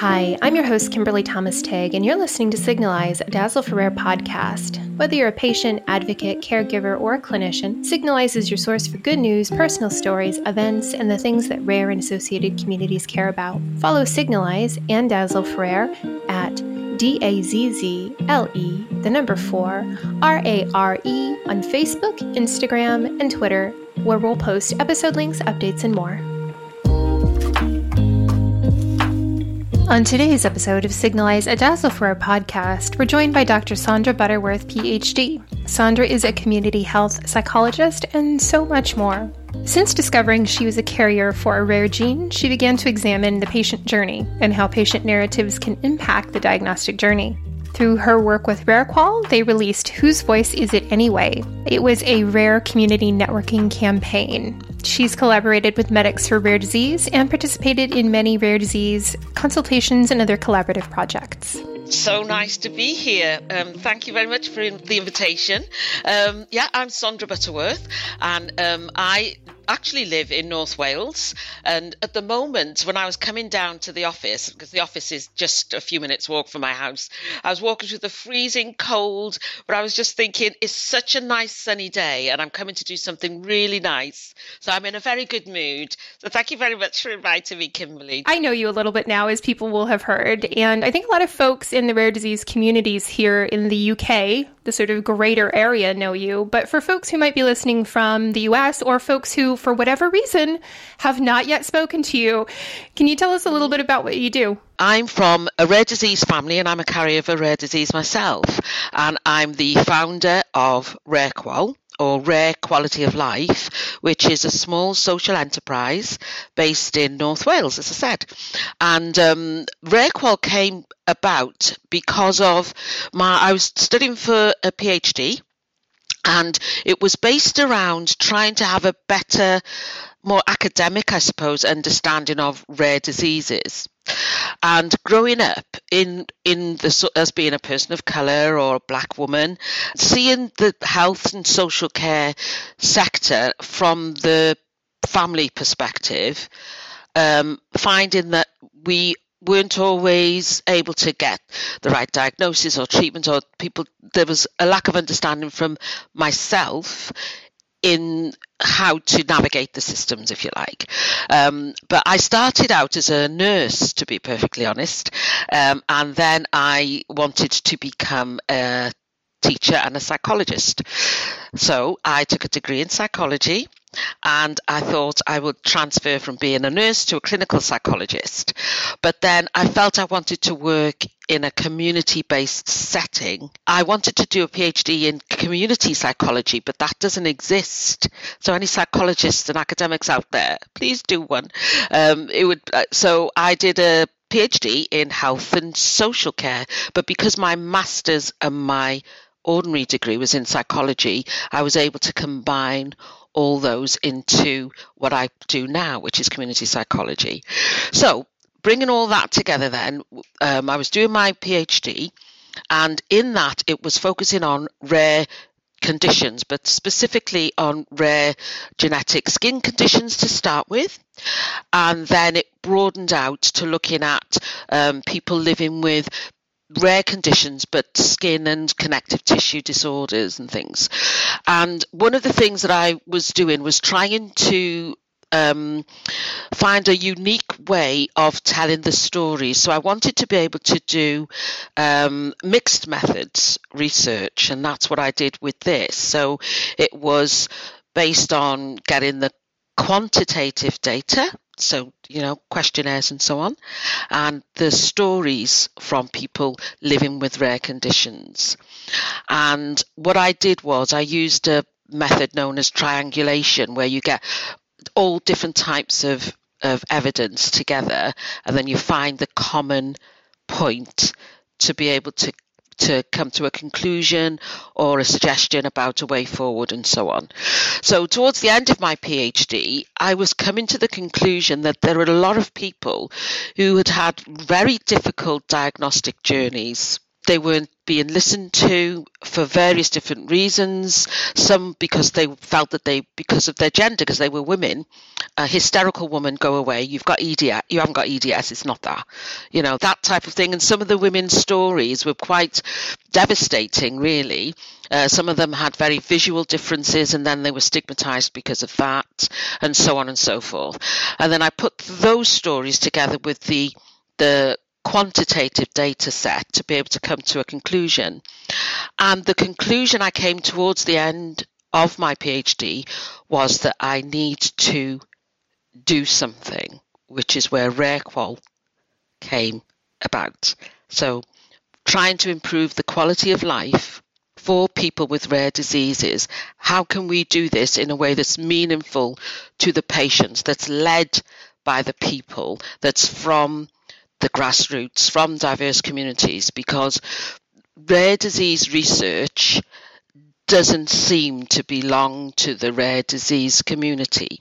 Hi, I'm your host, Kimberly Thomas Tague, and you're listening to Signalise, a Dazzle Rare podcast. Whether you're a patient, advocate, caregiver, or a clinician, Signalise is your source for good news, personal stories, events, and the things that rare and associated communities care about. Follow Signalise and Dazzle for Rare at D A Z Z L E, the number four, R A R E on Facebook, Instagram, and Twitter, where we'll post episode links, updates, and more. On today's episode of Signalise a Dazzle for Rare podcast, we're joined by Dr. Sondra Butterworth, PhD. Sondra is a community health psychologist and so much more. Since discovering she was a carrier for a rare gene, she began to examine the patient journey and how patient narratives can impact the diagnostic journey. Through her work with RareQol, they released Whose Voice Is It Anyway? It was a rare community networking campaign. She's collaborated with Medics for Rare Disease and participated in many rare disease consultations and other collaborative projects. So nice to be here. Um, thank you very much for the invitation. Um, yeah, I'm Sondra Butterworth, and um, I actually live in North Wales. And at the moment, when I was coming down to the office, because the office is just a few minutes' walk from my house, I was walking through the freezing cold, but I was just thinking, it's such a nice sunny day, and I'm coming to do something really nice. So I'm in a very good mood. So thank you very much for inviting me, Kimberly. I know you a little bit now, as people will have heard. And I think a lot of folks in the rare disease communities here in the UK, the sort of greater area, know you. But for folks who might be listening from the US or folks who for whatever reason, have not yet spoken to you. Can you tell us a little bit about what you do? I'm from a rare disease family and I'm a carrier of a rare disease myself. And I'm the founder of RareQol or Rare Quality of Life, which is a small social enterprise based in North Wales, as I said. And um, RareQol came about because of my, I was studying for a PhD and it was based around trying to have a better, more academic, I suppose, understanding of rare diseases. And growing up in in the as being a person of color or a black woman, seeing the health and social care sector from the family perspective, um, finding that we weren't always able to get the right diagnosis or treatment or people there was a lack of understanding from myself in how to navigate the systems, if you like. Um, but I started out as a nurse, to be perfectly honest, um, and then I wanted to become a teacher and a psychologist. So I took a degree in psychology and I thought I would transfer from being a nurse to a clinical psychologist. But then I felt I wanted to work in a community based setting. I wanted to do a PhD in community psychology, but that doesn't exist. So, any psychologists and academics out there, please do one. Um, it would. Uh, so, I did a PhD in health and social care, but because my master's and my ordinary degree was in psychology, I was able to combine all those into what I do now, which is community psychology. So, bringing all that together, then, um, I was doing my PhD, and in that, it was focusing on rare conditions, but specifically on rare genetic skin conditions to start with. And then it broadened out to looking at um, people living with rare conditions, but skin and connective tissue disorders and things. And one of the things that I was doing was trying to um, find a unique way of telling the story. So I wanted to be able to do um, mixed methods research, and that's what I did with this. So it was based on getting the quantitative data so you know questionnaires and so on. And the stories from people living with rare conditions. And what i did was i used a method known as triangulation where you get all different types of of evidence together and then you find the common point to be able to to come to a conclusion or a suggestion about a way forward and so on. So, towards the end of my PhD, I was coming to the conclusion that there were a lot of people who had had very difficult diagnostic journeys they weren't being listened to for various different reasons. Some because they felt that they, because of their gender, because they were women, a hysterical woman, go away. You've got EDS. You haven't got EDS. It's not that. You know that type of thing. And some of the women's stories were quite devastating, really. Uh, some of them had very visual differences, and then they were stigmatized because of that, and so on and so forth. And then I put those stories together with the the quantitative data set to be able to come to a conclusion. And the conclusion I came towards the end of my PhD was that I need to do something, which is where RareQol came about. So, trying to improve the quality of life for people with rare diseases. How can we do this in a way that's meaningful to the patients, that's led by the people, that's from the grassroots from diverse communities because rare disease research doesn't seem to belong to the rare disease community.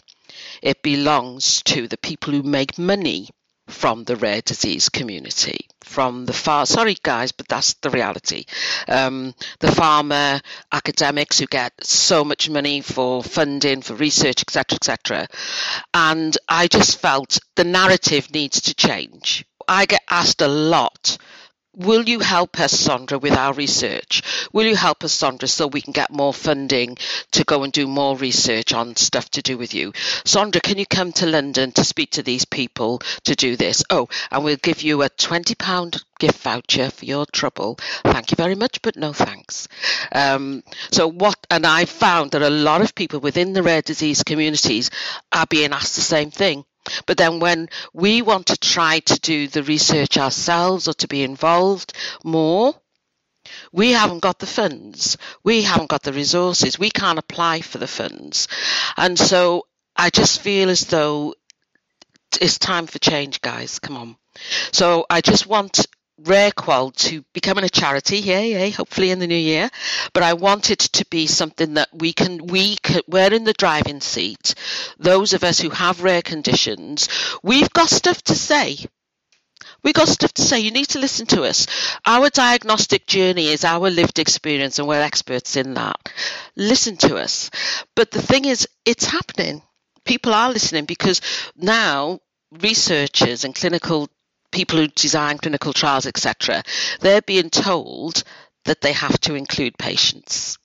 It belongs to the people who make money from the rare disease community, from the far sorry guys, but that's the reality. Um, the pharma academics who get so much money for funding, for research, etc., etc. And I just felt the narrative needs to change. I get asked a lot Will you help us, Sondra, with our research? Will you help us, Sondra, so we can get more funding to go and do more research on stuff to do with you? Sondra, can you come to London to speak to these people to do this? Oh, and we'll give you a £20 gift voucher for your trouble. Thank you very much, but no thanks. Um, so, what, and I found that a lot of people within the rare disease communities are being asked the same thing. But then when we want to try to do the research ourselves or to be involved more, we haven't got the funds. We haven't got the resources. We can't apply for the funds. And so I just feel as though it's time for change, guys. Come on. So I just want RareQol to becoming a charity, yay, yay, hopefully in the new year. But I want it to be something that we can, we can, we're in the driving seat. Those of us who have rare conditions, we've got stuff to say. We've got stuff to say. You need to listen to us. Our diagnostic journey is our lived experience, and we're experts in that. Listen to us. But the thing is, it's happening. People are listening because now researchers and clinical people who design clinical trials, etc., they're being told that they have to include patients.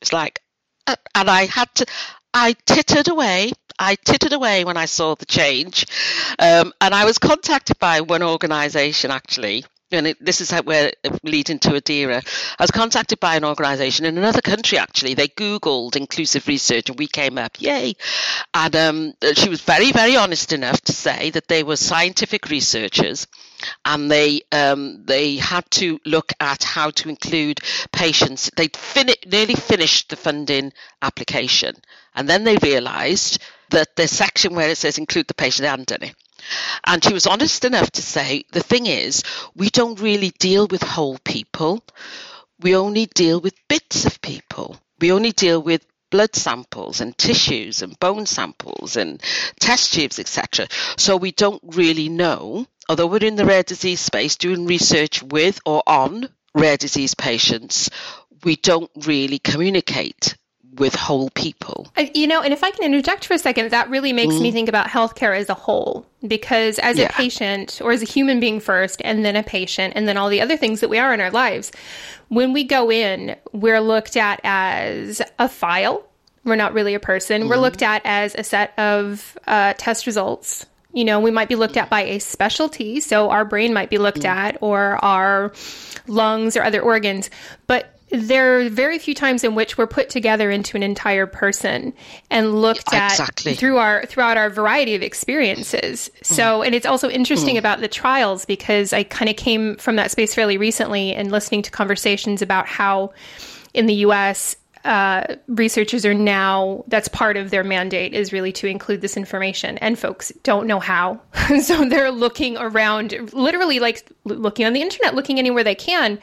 It's like, uh, and I had to, I tittered away. I tittered away when I saw the change. Um, and I was contacted by one organisation actually and it, this is how we're leading to Adira. I was contacted by an organisation in another country. Actually, they Googled inclusive research, and we came up. Yay! And um, she was very, very honest enough to say that they were scientific researchers, and they um, they had to look at how to include patients. They'd fin- nearly finished the funding application, and then they realised that the section where it says include the patient, they hadn't done it. And she was honest enough to say the thing is, we don't really deal with whole people. We only deal with bits of people. We only deal with blood samples and tissues and bone samples and test tubes, etc. So we don't really know, although we're in the rare disease space doing research with or on rare disease patients, we don't really communicate with whole people. You know, and if I can interject for a second, that really makes mm. me think about healthcare as a whole. Because as yeah. a patient, or as a human being first, and then a patient, and then all the other things that we are in our lives, when we go in, we're looked at as a file. We're not really a person. Mm. We're looked at as a set of uh, test results. You know, we might be looked at by a specialty. So our brain might be looked mm. at, or our lungs or other organs. But there are very few times in which we're put together into an entire person and looked at exactly. through our throughout our variety of experiences. Mm-hmm. So, and it's also interesting mm-hmm. about the trials because I kind of came from that space fairly recently and listening to conversations about how in the US uh, researchers are now that's part of their mandate is really to include this information and folks don't know how so they're looking around literally like looking on the internet looking anywhere they can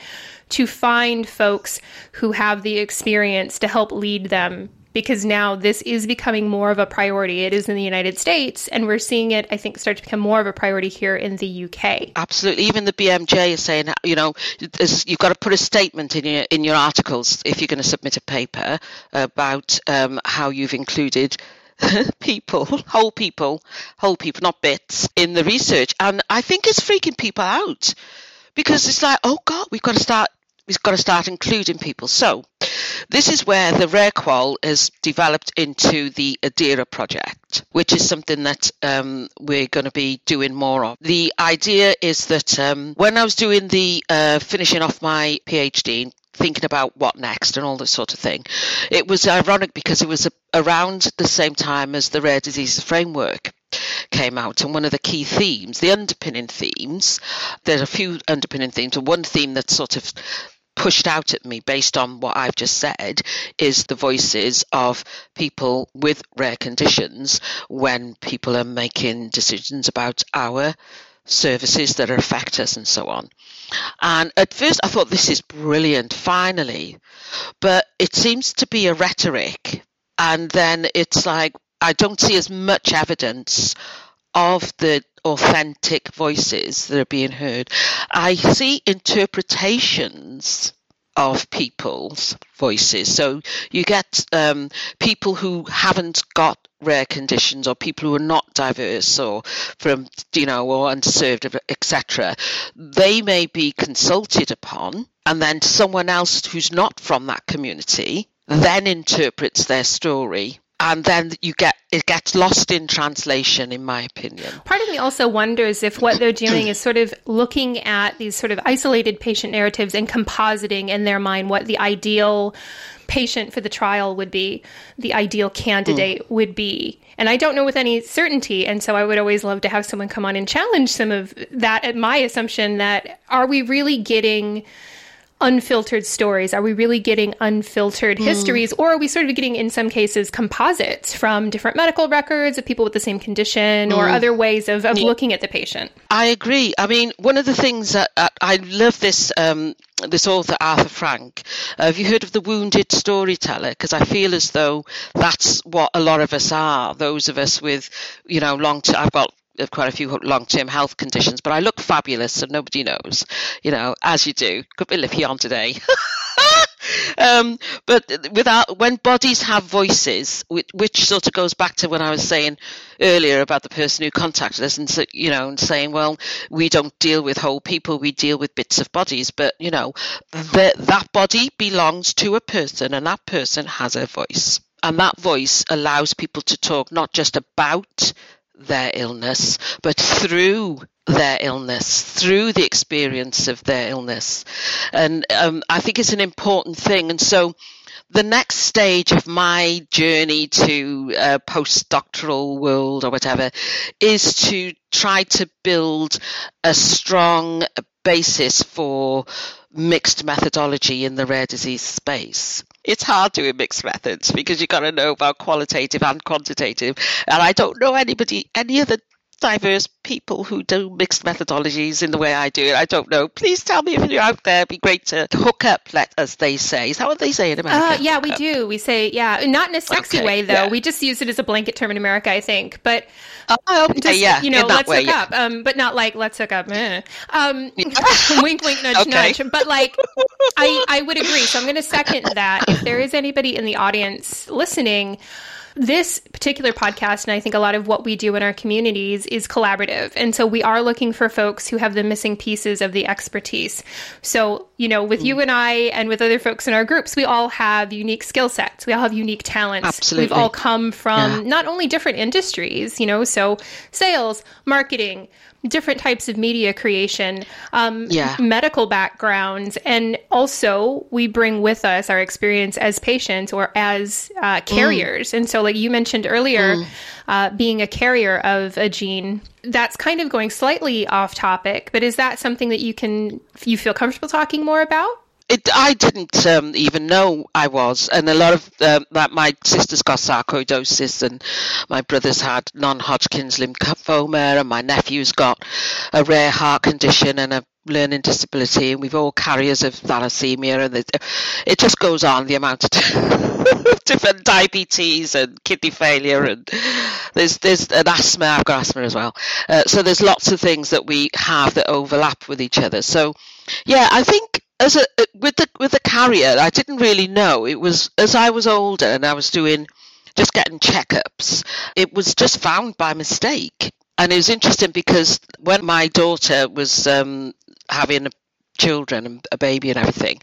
to find folks who have the experience to help lead them because now this is becoming more of a priority. It is in the United States, and we're seeing it, I think, start to become more of a priority here in the UK. Absolutely. Even the BMJ is saying, you know, you've got to put a statement in your in your articles if you're going to submit a paper about um, how you've included people, whole people, whole people, not bits, in the research. And I think it's freaking people out because it's like, oh God, we've got to start we've got to start including people. So this is where the RareQol has developed into the Adira project, which is something that um, we're going to be doing more of. The idea is that um, when I was doing the uh, finishing off my PhD thinking about what next and all this sort of thing. It was ironic because it was around the same time as the Rare Diseases Framework came out and one of the key themes the underpinning themes there's a few underpinning themes and one theme that sort of pushed out at me based on what I've just said is the voices of people with rare conditions when people are making decisions about our services that affect us and so on. And at first I thought this is brilliant, finally. But it seems to be a rhetoric. And then it's like I don't see as much evidence of the authentic voices that are being heard. I see interpretations of people's voices. So you get um, people who haven't got rare conditions or people who are not diverse or from you know or underserved etc they may be consulted upon and then someone else who's not from that community then interprets their story and then you get it gets lost in translation in my opinion part of me also wonders if what they're doing is sort of looking at these sort of isolated patient narratives and compositing in their mind what the ideal patient for the trial would be the ideal candidate mm. would be and i don't know with any certainty and so i would always love to have someone come on and challenge some of that at my assumption that are we really getting unfiltered stories? Are we really getting unfiltered mm. histories? Or are we sort of getting, in some cases, composites from different medical records of people with the same condition mm. or hmm. other ways of, of yeah. looking at the patient? I agree. I mean, one of the things that uh, I love this. Um, this author Arthur Frank. Uh, have you heard of the wounded storyteller? Because I feel as though that's what a lot of us are. Those of us with, you know, long. T- I've got of quite a few long-term health conditions, but I look fabulous, so nobody knows, you know, as you do. Could be lippy on today. um, but without when bodies have voices, which, which, sort of goes back to when I was saying earlier about the person who contacted us, and you know, and saying, well, we don't deal with whole people, we deal with bits of bodies, but you know, the, that body belongs to a person, and that person has a voice. And that voice allows people to talk not just about their illness, but through their illness, through the experience of their illness. And um, I think it's an important thing. And so the next stage of my journey to a postdoctoral world or whatever is to try to build a strong basis for mixed methodology in the rare disease space. It's hard doing mixed methods because you've got to know about qualitative and quantitative. And I don't know anybody, any other diverse people who do mixed methodologies in the way I do it. I don't know. Please tell me if you're out there. It'd be great to hook up, let as they say. Is that what they say in America? Uh, yeah, we do. We say, yeah, not in a sexy okay, way though. Yeah. We just use it as a blanket term in America, I think. But oh, okay, just, yeah, you know, let's way, hook yeah. up. Um, but not like let's hook up. Eh. Um, wink, wink, nudge, okay. nudge. But like, I I would agree. So I'm going to second that. If there is anybody in the audience listening this particular podcast, and I think a lot of what we do in our communities, is collaborative. And so we are looking for folks who have the missing pieces of the expertise. So, you know, with mm. you and I and with other folks in our groups, we all have unique skill sets. We all have unique talents. Absolutely. We've all come from yeah. not only different industries, you know, so sales, marketing, different types of media creation, um, yeah. medical backgrounds, and also we bring with us our experience as patients or as uh, carriers. Mm. And so, like you mentioned earlier, mm. uh, being a carrier of a gene, that's kind of going slightly off topic. But is that something that you can you feel comfortable talking more about? It, I didn't um, even know I was, and a lot of um, that. My sister's got sarcoidosis, and my brother's had non-Hodgkin's lymphoma, and my nephew's got a rare heart condition and a learning disability, and we've all carriers of thalassemia, and it, it just goes on the amount of different diabetes and kidney failure, and there's there's an asthma. I've got asthma as well. Uh, so there's lots of things that we have that overlap with each other. So yeah, I think as a with the with the carrier, I didn't really know. It was as I was older and I was doing just getting checkups. It was just found by mistake, and it was interesting because when my daughter was um, having children and a baby and everything,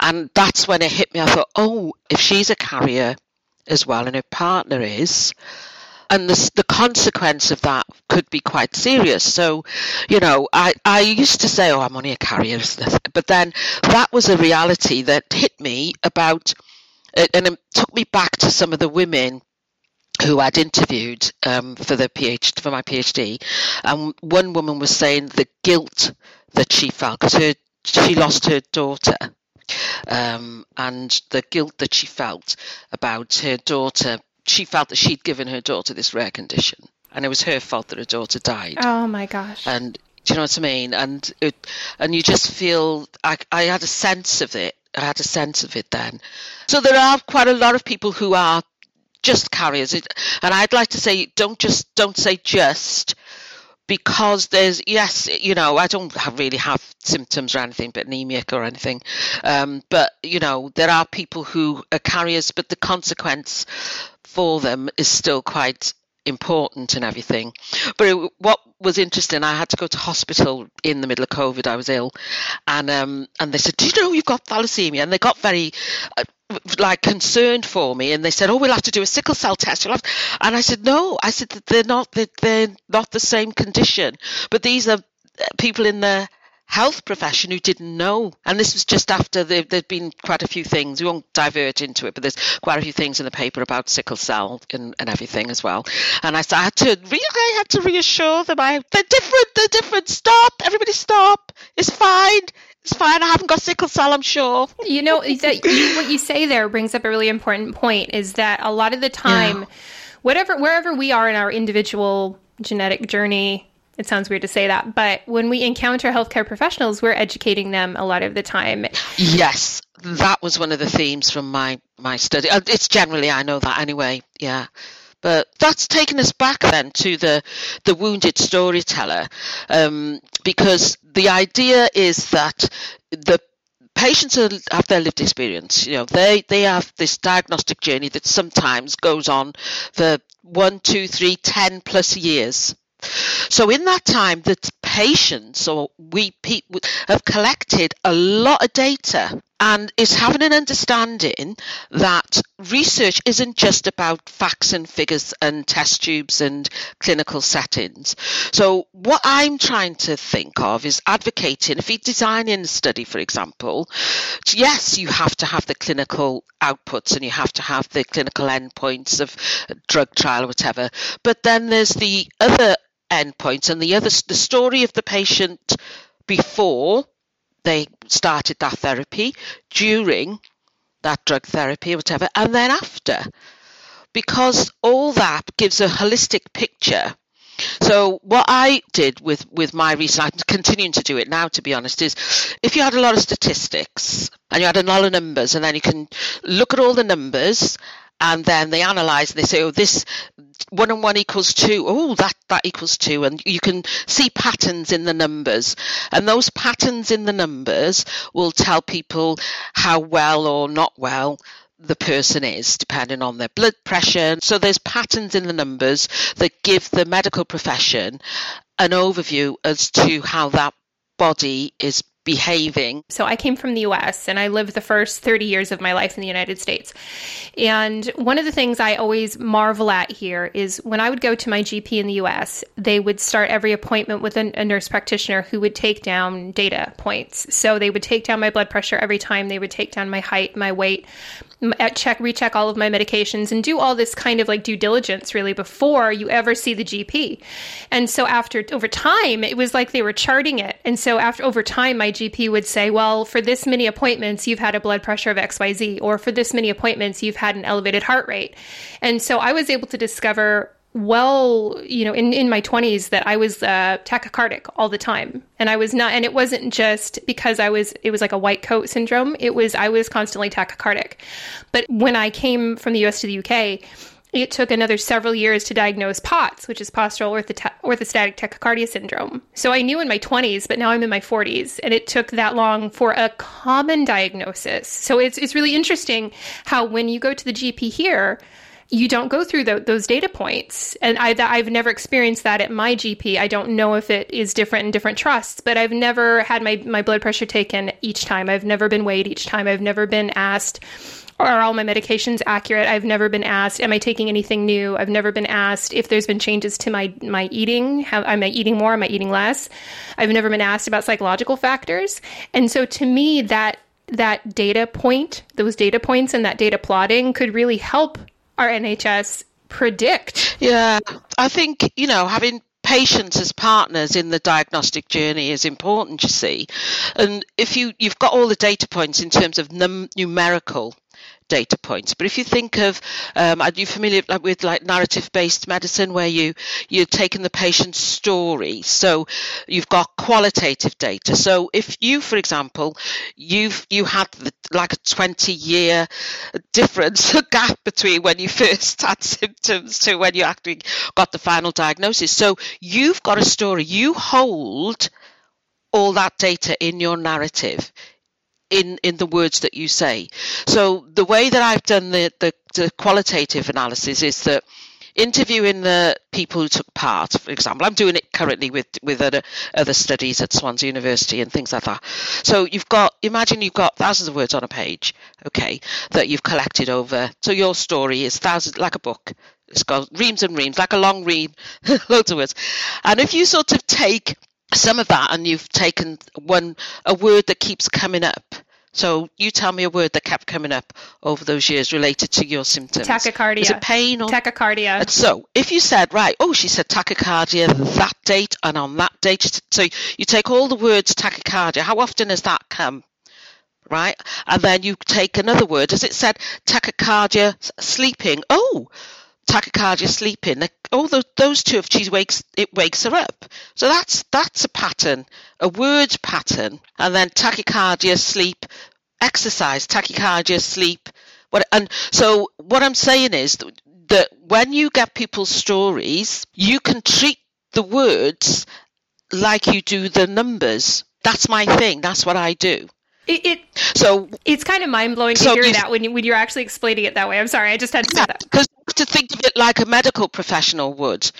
and that's when it hit me. I thought, oh, if she's a carrier as well, and her partner is, and the, the consequence of that could be quite serious. So, you know, I, I used to say, oh, I'm only a carrier, but then that was a reality that hit me about, and it took me back to some of the women who I'd interviewed um, for the PhD for my PhD, and one woman was saying the guilt that she felt because she lost her daughter, um, and the guilt that she felt about her daughter she felt that she'd given her daughter this rare condition, and it was her fault that her daughter died. Oh my gosh! And do you know what I mean? And it, and you just feel I, I had a sense of it. I had a sense of it then. So there are quite a lot of people who are just carriers, and I'd like to say don't just don't say just because there's yes you know i don't have really have symptoms or anything but anemic or anything um, but you know there are people who are carriers but the consequence for them is still quite important and everything. But it, what was interesting, I had to go to hospital in the middle of COVID. I was ill, and um, and they said, "Do you know you've got thalassemia?" And they got very uh, like concerned for me, and they said, "Oh, we'll have to do a sickle cell test." You'll have and I said, "No," I said they're not they're, they're not the same condition, but these are uh, people in the health profession who didn't know. And this was just after there, had been quite a few things. We won't divert into it, but there's quite a few things in the paper about sickle cell and, and everything as well. And I, I had to really, I had to reassure them. I, they're different. They're different. Stop. Everybody stop. It's fine. It's fine. I haven't got sickle cell, I'm sure. You know, that you, what you say there brings up a really important point is that a lot of the time, yeah. whatever, wherever we are in our individual genetic journey, it sounds weird to say that, but when we encounter healthcare professionals, we're educating them a lot of the time. Yes, that was one of the themes from my my study. Uh, it's generally I know that anyway. Yeah. But that's taken us back then to the the wounded storyteller, um, because the idea is that the patients have their lived experience. You know, they they have this diagnostic journey that sometimes goes on for one, two, three, ten plus years. So in that time, the patients or we people have collected a lot of data and is having an understanding that research isn't just about facts and figures and test tubes and clinical settings. So what I'm trying to think of is advocating if you're designing a study, for example, yes, you have to have the clinical outputs and you have to have the clinical endpoints of drug trial or whatever, but then there's the other endpoints and the other the story of the patient before they started that therapy, during that drug therapy, or whatever, and then after, because all that gives a holistic picture. So what I did with with my research, I'm continuing to do it now, to be honest, is if you had a lot of statistics and you had a lot of numbers, and then you can look at all the numbers and then they analyze and they say, oh, this one and one equals two. Oh, that, that equals two. And you can see patterns in the numbers. And those patterns in the numbers will tell people how well or not well the person is, depending on their blood pressure. So there's patterns in the numbers that give the medical profession an overview as to how that body is behaving. So I came from the US and I lived the first 30 years of my life in the United States. And one of the things I always marvel at here is when I would go to my GP in the US, they would start every appointment with a, a nurse practitioner who would take down data points. So they would take down my blood pressure every time, they would take down my height, my weight, check recheck all of my medications and do all this kind of like due diligence really before you ever see the GP. And so after over time it was like they were charting it. And so after over time my GP would say, "Well, for this many appointments you've had a blood pressure of XYZ or for this many appointments you've had an elevated heart rate." And so I was able to discover well, you know, in, in my 20s that I was uh, tachycardic all the time. And I was not, and it wasn't just because I was, it was like a white coat syndrome. It was, I was constantly tachycardic. But when I came from the US to the UK, it took another several years to diagnose POTS, which is postural orthostatic tachycardia syndrome. So I knew in my 20s, but now I'm in my 40s, and it took that long for a common diagnosis. So it's it's really interesting how when you go to the GP here, you don't go through the, those data points. And I, I've never experienced that at my GP. I don't know if it is different in different trusts, but I've never had my, my blood pressure taken each time. I've never been weighed each time. I've never been asked, are all my medications accurate? I've never been asked, am I taking anything new? I've never been asked if there's been changes to my my eating. How, am I eating more? Am I eating less? I've never been asked about psychological factors. And so to me, that that data point, those data points and that data plotting could really help our NHS predict. Yeah, I think, you know, having patients as partners in the diagnostic journey is important you see and if you you've got all the data points in terms of num- numerical data points. But if you think of, um, are you familiar with like narrative-based medicine, where you you're taking the patient's story? So you've got qualitative data. So if you, for example, you've you had the, like a 20-year difference, a gap between when you first had symptoms to when you actually got the final diagnosis. So you've got a story. You hold all that data in your narrative in in the words that you say. So the way that I've done the, the, the qualitative analysis is that interviewing the people who took part, for example, I'm doing it currently with with other, other studies at Swansea University and things like that. So you've got imagine you've got thousands of words on a page, okay, that you've collected over. So your story is thousands like a book. It's got reams and reams, like a long ream, loads of words. And if you sort of take some of that and you've taken one a word that keeps coming up so you tell me a word that kept coming up over those years related to your symptoms. Tachycardia. Is it pain or tachycardia? And so if you said right, oh, she said tachycardia that date and on that date. So you take all the words tachycardia. How often has that come? Right, and then you take another word. As it said tachycardia sleeping? Oh, tachycardia sleeping. All those, those two, if she wakes, it wakes her up. So that's that's a pattern, a word pattern, and then tachycardia, sleep, exercise, tachycardia, sleep. What and so what I'm saying is that when you get people's stories, you can treat the words like you do the numbers. That's my thing. That's what I do. It, it, so it's kind of mind blowing to so hear you, that when you, when you're actually explaining it that way. I'm sorry, I just had to say that because to think of it like a medical professional would,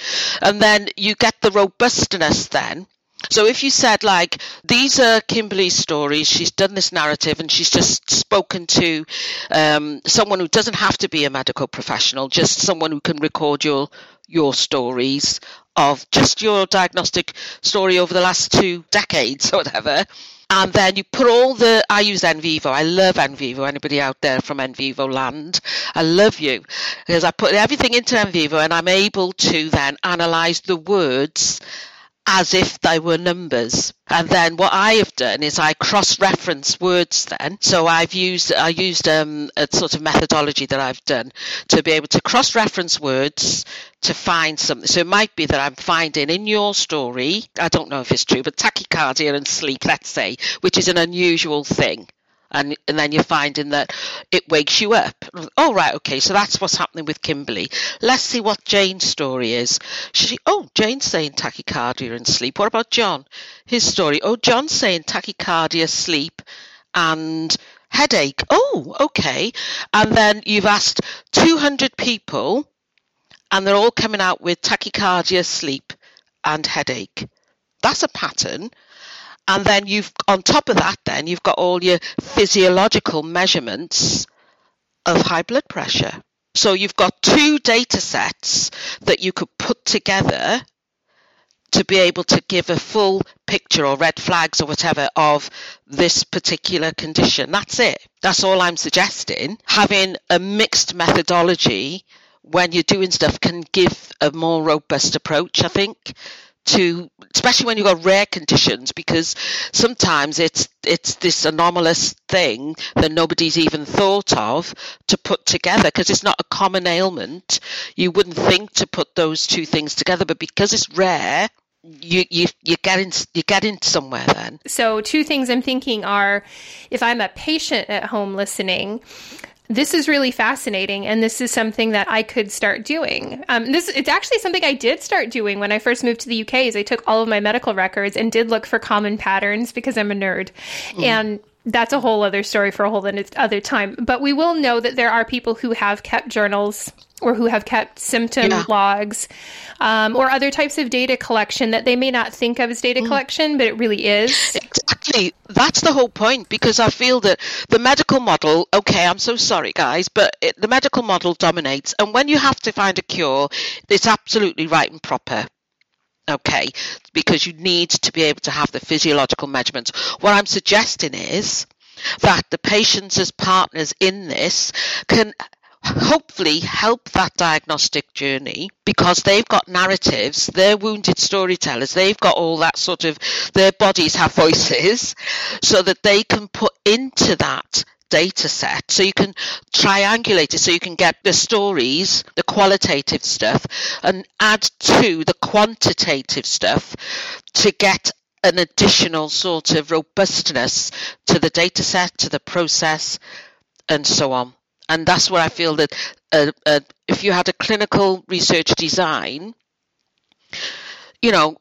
and then you get the robustness then. So if you said like these are Kimberly's stories, she's done this narrative and she's just spoken to um, someone who doesn't have to be a medical professional, just someone who can record your your stories of just your diagnostic story over the last two decades or whatever and then you put all the I use NVivo. I love NVivo. Anybody out there from NVivo land? I love you because I put everything into NVivo and I'm able to then analyze the words as if they were numbers. And then what I have done is I cross-reference words then. So I've used I used um, a sort of methodology that I've done to be able to cross-reference words to find something. So it might be that I'm finding in your story, I don't know if it's true, but tachycardia and sleep, let's say, which is an unusual thing and and then you're finding that it wakes you up. Oh right, okay, so that's what's happening with Kimberly. Let's see what Jane's story is. She, oh, Jane's saying tachycardia and sleep. What about John? His story. Oh, John's saying tachycardia, sleep, and headache. Oh, okay. And then you've asked 200 people, and they're all coming out with tachycardia, sleep, and headache. That's a pattern and then you've on top of that then you've got all your physiological measurements of high blood pressure. So you've got two data sets that you could put together to be able to give a full picture or red flags or whatever of this particular condition. That's it. That's all i'm suggesting. Having a mixed methodology when you're doing stuff can give a more robust approach i think to especially when you've got rare conditions because sometimes it's it's this anomalous thing that nobody's even thought of to put together because it's not a common ailment. You wouldn't think to put those two things together but because it's rare you you you get in you get in somewhere then. So two things i'm thinking are if i'm a patient at home listening this is really fascinating and this is something that i could start doing. Um, this it's actually something i did start doing when i first moved to the uk is i took all of my medical records and did look for common patterns because i'm a nerd. Mm. and that's a whole other story for a whole other time. But we will know that there are people who have kept journals or who have kept symptom yeah. logs um, or other types of data collection that they may not think of as data mm. collection, but it really is. Exactly. That's the whole point because I feel that the medical model, okay, I'm so sorry, guys, but it, the medical model dominates. And when you have to find a cure, it's absolutely right and proper okay because you need to be able to have the physiological measurements what i'm suggesting is that the patients as partners in this can hopefully help that diagnostic journey because they've got narratives, they're wounded storytellers, they've got all that sort of, their bodies have voices, so that they can put into that data set. So you can triangulate it so you can get the stories the qualitative stuff and add to the quantitative stuff to get an additional sort of robustness to the data set to the process and so on and that's where I feel that uh, uh, if you had a clinical research design, you know,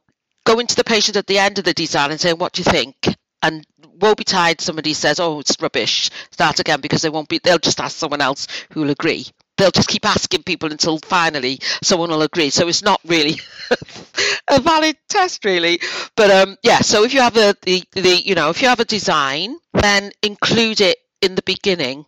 going to the patient at the end of the design and saying, "What do you think?" and woe betide somebody says, "Oh, it's rubbish," start again because they won't be. They'll just ask someone else who will agree. They'll just keep asking people until finally someone will agree. So it's not really a valid test, really. But um, yeah. So if you have a the, the you know if you have a design, then include it in the beginning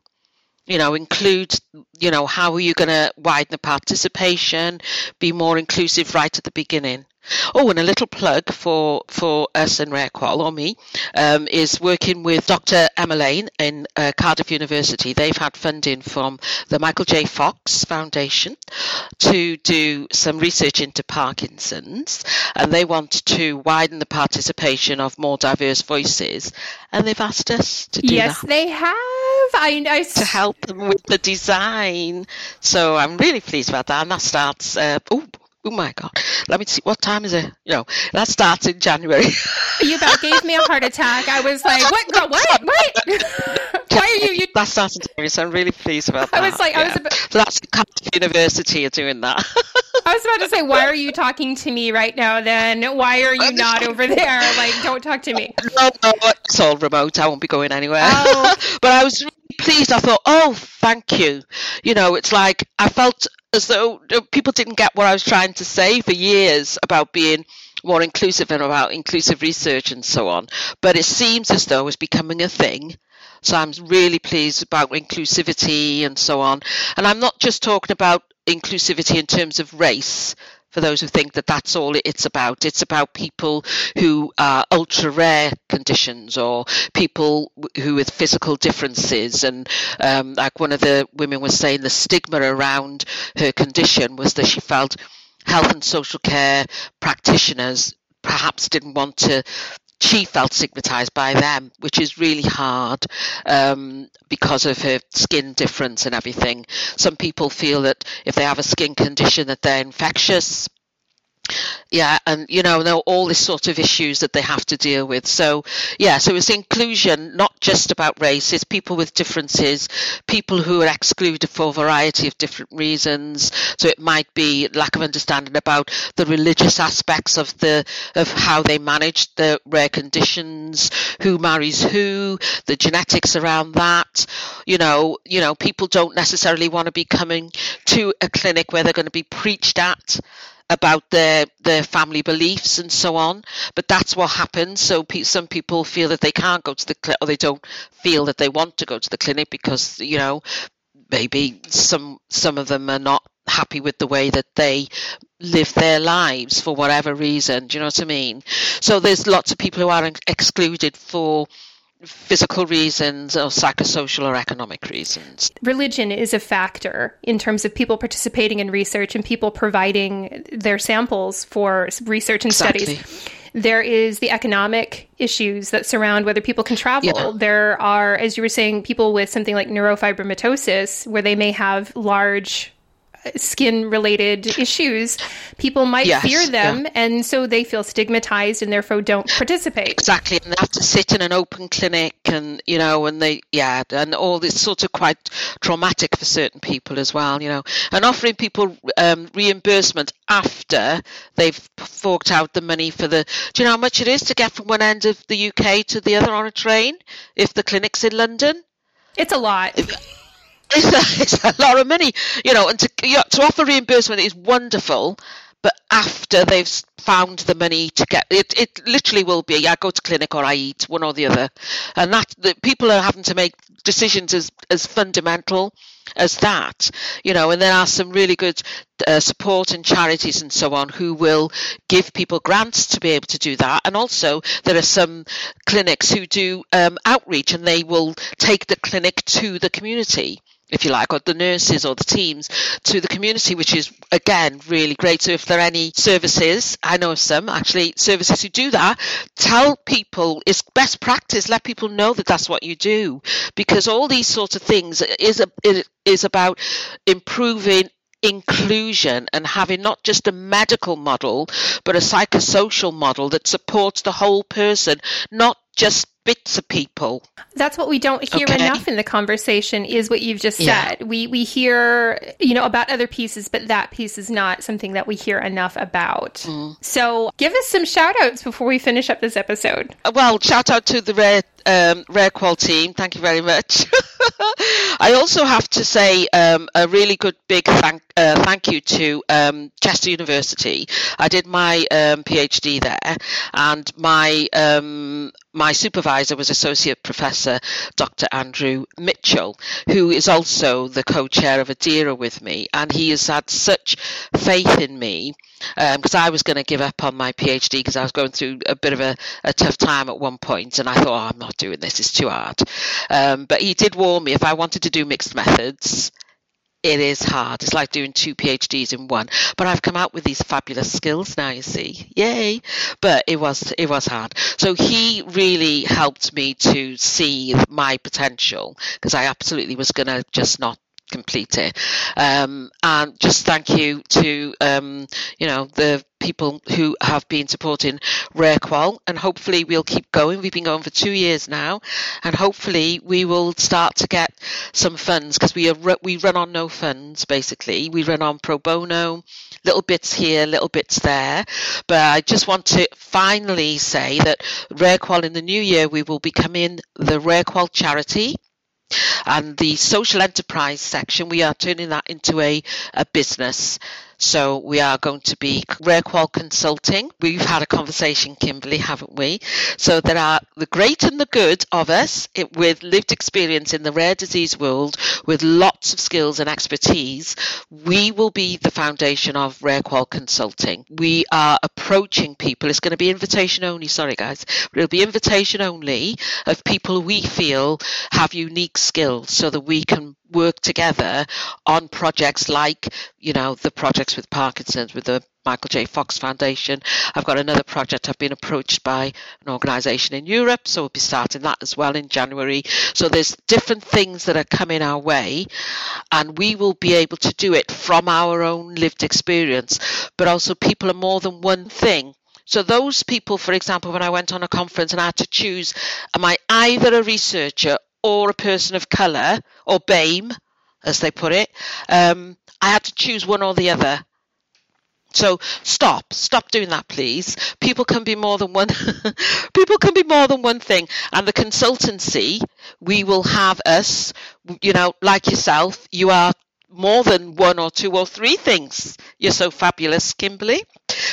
you know, include, you know, how are you going to widen the participation, be more inclusive right at the beginning. Oh, and a little plug for, for us and RareQol, or me, um, is working with Dr. Emma in uh, Cardiff University. They've had funding from the Michael J. Fox Foundation to do some research into Parkinson's, and they want to widen the participation of more diverse voices, and they've asked us to do yes, that. Yes, they have. I, I to help them with the design. So I'm really pleased about that, and that starts. Uh, oh, oh my god. Let me see what time is it? You know that starts in january. You about gave me a heart attack. I was like what what what? Why are you, you that starts in january so i'm really pleased about that i was like yeah. i was about... so that's university are doing that. I was about to say why are you talking to me right now then? Why are you not over there? Like don't talk to me. No no it's all remote. I won't be going anywhere. Oh. but i was really pleased. I thought oh thank you. You know it's like i felt as though people didn't get what I was trying to say for years about being more inclusive and about inclusive research and so on. But it seems as though it's becoming a thing. So I'm really pleased about inclusivity and so on. And I'm not just talking about inclusivity in terms of race, for those who think that that's all it's about. It's about people who are ultra rare conditions or people who with physical differences. And um, like one of the women was saying, the stigma around her condition was that she felt health and social care practitioners perhaps didn't want to she felt stigmatized by them, which is really hard um, because of her skin difference and everything. Some people feel that if they have a skin condition that they're infectious yeah and you know know all this sort of issues that they have to deal with. So yeah so it's inclusion not just about race. It's people with differences people who are excluded for a variety of different reasons. So it might be lack of understanding about the religious aspects of the of how they manage the rare conditions who marries who the genetics around that. You know you know people don't necessarily want to be coming to a clinic where they're going to be preached at about their their family beliefs and so on. But that's what happens. So pe- some people feel that they can't go to the clinic, or they don't feel that they want to go to the clinic because you know maybe some some of them are not happy with the way that they live their lives for whatever reason. Do you know what I mean? So there's lots of people who are excluded for physical reasons or psychosocial or economic reasons. Religion is a factor in terms of people participating in research and people providing their samples for research and exactly. studies. There is the economic issues that surround whether people can travel. Yeah. There are, as you were saying, people with something like neurofibromatosis where they may have large skin related issues, people might yes, fear them, yeah. and so they feel stigmatized and therefore don't participate. Exactly, and they have to sit in an open clinic, and you know, and they yeah, and all this sort of quite traumatic for certain people as well, you know, and offering people um, reimbursement after they've forked out the money for the. Do you know how much it is to get from one end of the UK to the other on a train if the clinic's in London? It's a lot. It's a, it's a lot of money, you know, and to, you know, to offer reimbursement is wonderful, but after they've found the money to get it, it literally will be I go to clinic or I eat one or the other, and that the people are having to make decisions as as fundamental as that, you know. And there are some really good uh, support and charities and so on who will give people grants to be able to do that, and also there are some clinics who do um, outreach and they will take the clinic to the community if you like, or the nurses or the teams to the community, which is again really great. So if there are any services, I know some actually services who do that, tell people it's best practice. Let people know that that's what you do, because all these sorts of things is a, is about improving inclusion and having not just a medical model but a psychosocial model that supports the whole person not just bits of people. That's what we don't hear okay. enough in the conversation is what you've just said. Yeah. We we hear, you know, about other pieces, but that piece is not something that we hear enough about. Mm. So, give us some shout outs before we finish up this episode. Uh, well, shout out to the Rare um, RareQol team. Thank you very much. I also have to say um, a really good big thank uh, thank you to um, Chester University. I did my um, PhD there, and my um, my supervisor was Associate Professor Dr. Andrew Mitchell, who is also the co-chair of ADIRA with me, and he has had such faith in me because um, I was going to give up on my PhD because I was going through a bit of a, a, tough time at one point, and I thought, oh, I'm not doing this; it's too hard. Um, but he did warn me if I wanted to do mixed methods, it is hard. It's like doing two PhDs in one. But I've come out with these fabulous skills now, you see. Yay. But it was it was hard. So he really helped me to see my potential because I absolutely was gonna just not complete it. Um, and just thank you to um, you know the people who have been supporting RareQol, and hopefully we'll keep going. We've been going for two years now, and hopefully we will start to get some funds because we are we run on no funds basically. We run on pro bono, little bits here, little bits there. But I just want to finally say that RareQol in the new year we will be coming the RareQol charity and the social enterprise section, we are turning that into a, a business. So we are going to be RareQol Consulting. We've had a conversation, Kimberly, haven't we? So there are the great and the good of us it, with lived experience in the rare disease world, with lots of skills and expertise. We will be the foundation of RareQol Consulting. We are approaching people. It's going to be invitation only. Sorry, guys. It'll be invitation only of people we feel have unique skills so that we can work together on projects like, you know, the projects with Parkinson's, with the Michael J. Fox Foundation. I've got another project I've been approached by an organisation in Europe, so we'll be starting that as well in January. So there's different things that are coming our way, and we will be able to do it from our own lived experience. But also, people are more than one thing. So those people, for example, when I went on a conference and I had to choose, am I either a researcher or a person of colour, or BAME, as they put it. Um, I had to choose one or the other. So stop, stop doing that, please. People can be more than one. people can be more than one thing. And the consultancy, we will have us, you know, like yourself. You are more than one or two or three things. You're so fabulous, Kimberly.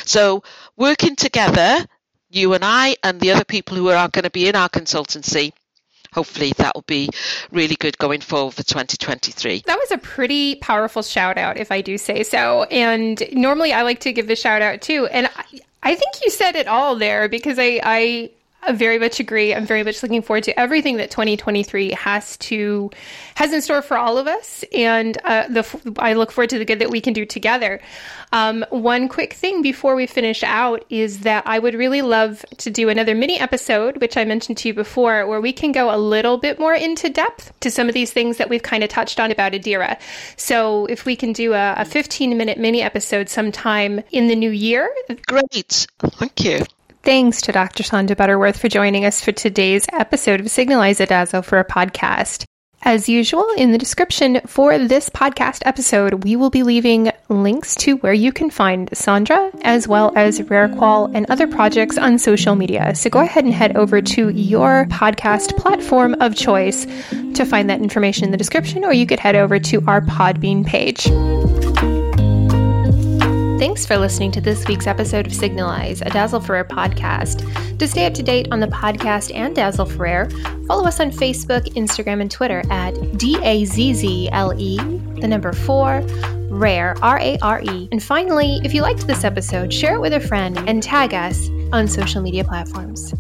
So working together, you and I and the other people who are going to be in our consultancy hopefully that will be really good going forward for 2023. That was a pretty powerful shout out, if I do say so. And normally I like to give the shout out too. And I, I think you said it all there because I, I I very much agree. I'm very much looking forward to everything that 2023 has to has in store for all of us, and uh, the I look forward to the good that we can do together. Um, one quick thing before we finish out is that I would really love to do another mini episode, which I mentioned to you before, where we can go a little bit more into depth to some of these things that we've kind of touched on about Adira. So if we can do a, a 15 minute mini episode sometime in the new year. Great. Thank you. Thanks to Dr. Sondra Butterworth for joining us for today's episode of Signalise Dazzle for a podcast. As usual, in the description for this podcast episode, we will be leaving links to where you can find Sondra, as well as RareQol and other projects on social media. So go ahead and head over to your podcast platform of choice to find that information in the description, or you could head over to our Podbean page. Thanks for listening to this week's episode of Signalise, a Dazzle for Rare podcast. To stay up to date on the podcast and Dazzle for Rare, follow us on Facebook, Instagram, and Twitter at D A Z Z L E, the number four, Rare, R A R E. And finally, if you liked this episode, share it with a friend and tag us on social media platforms.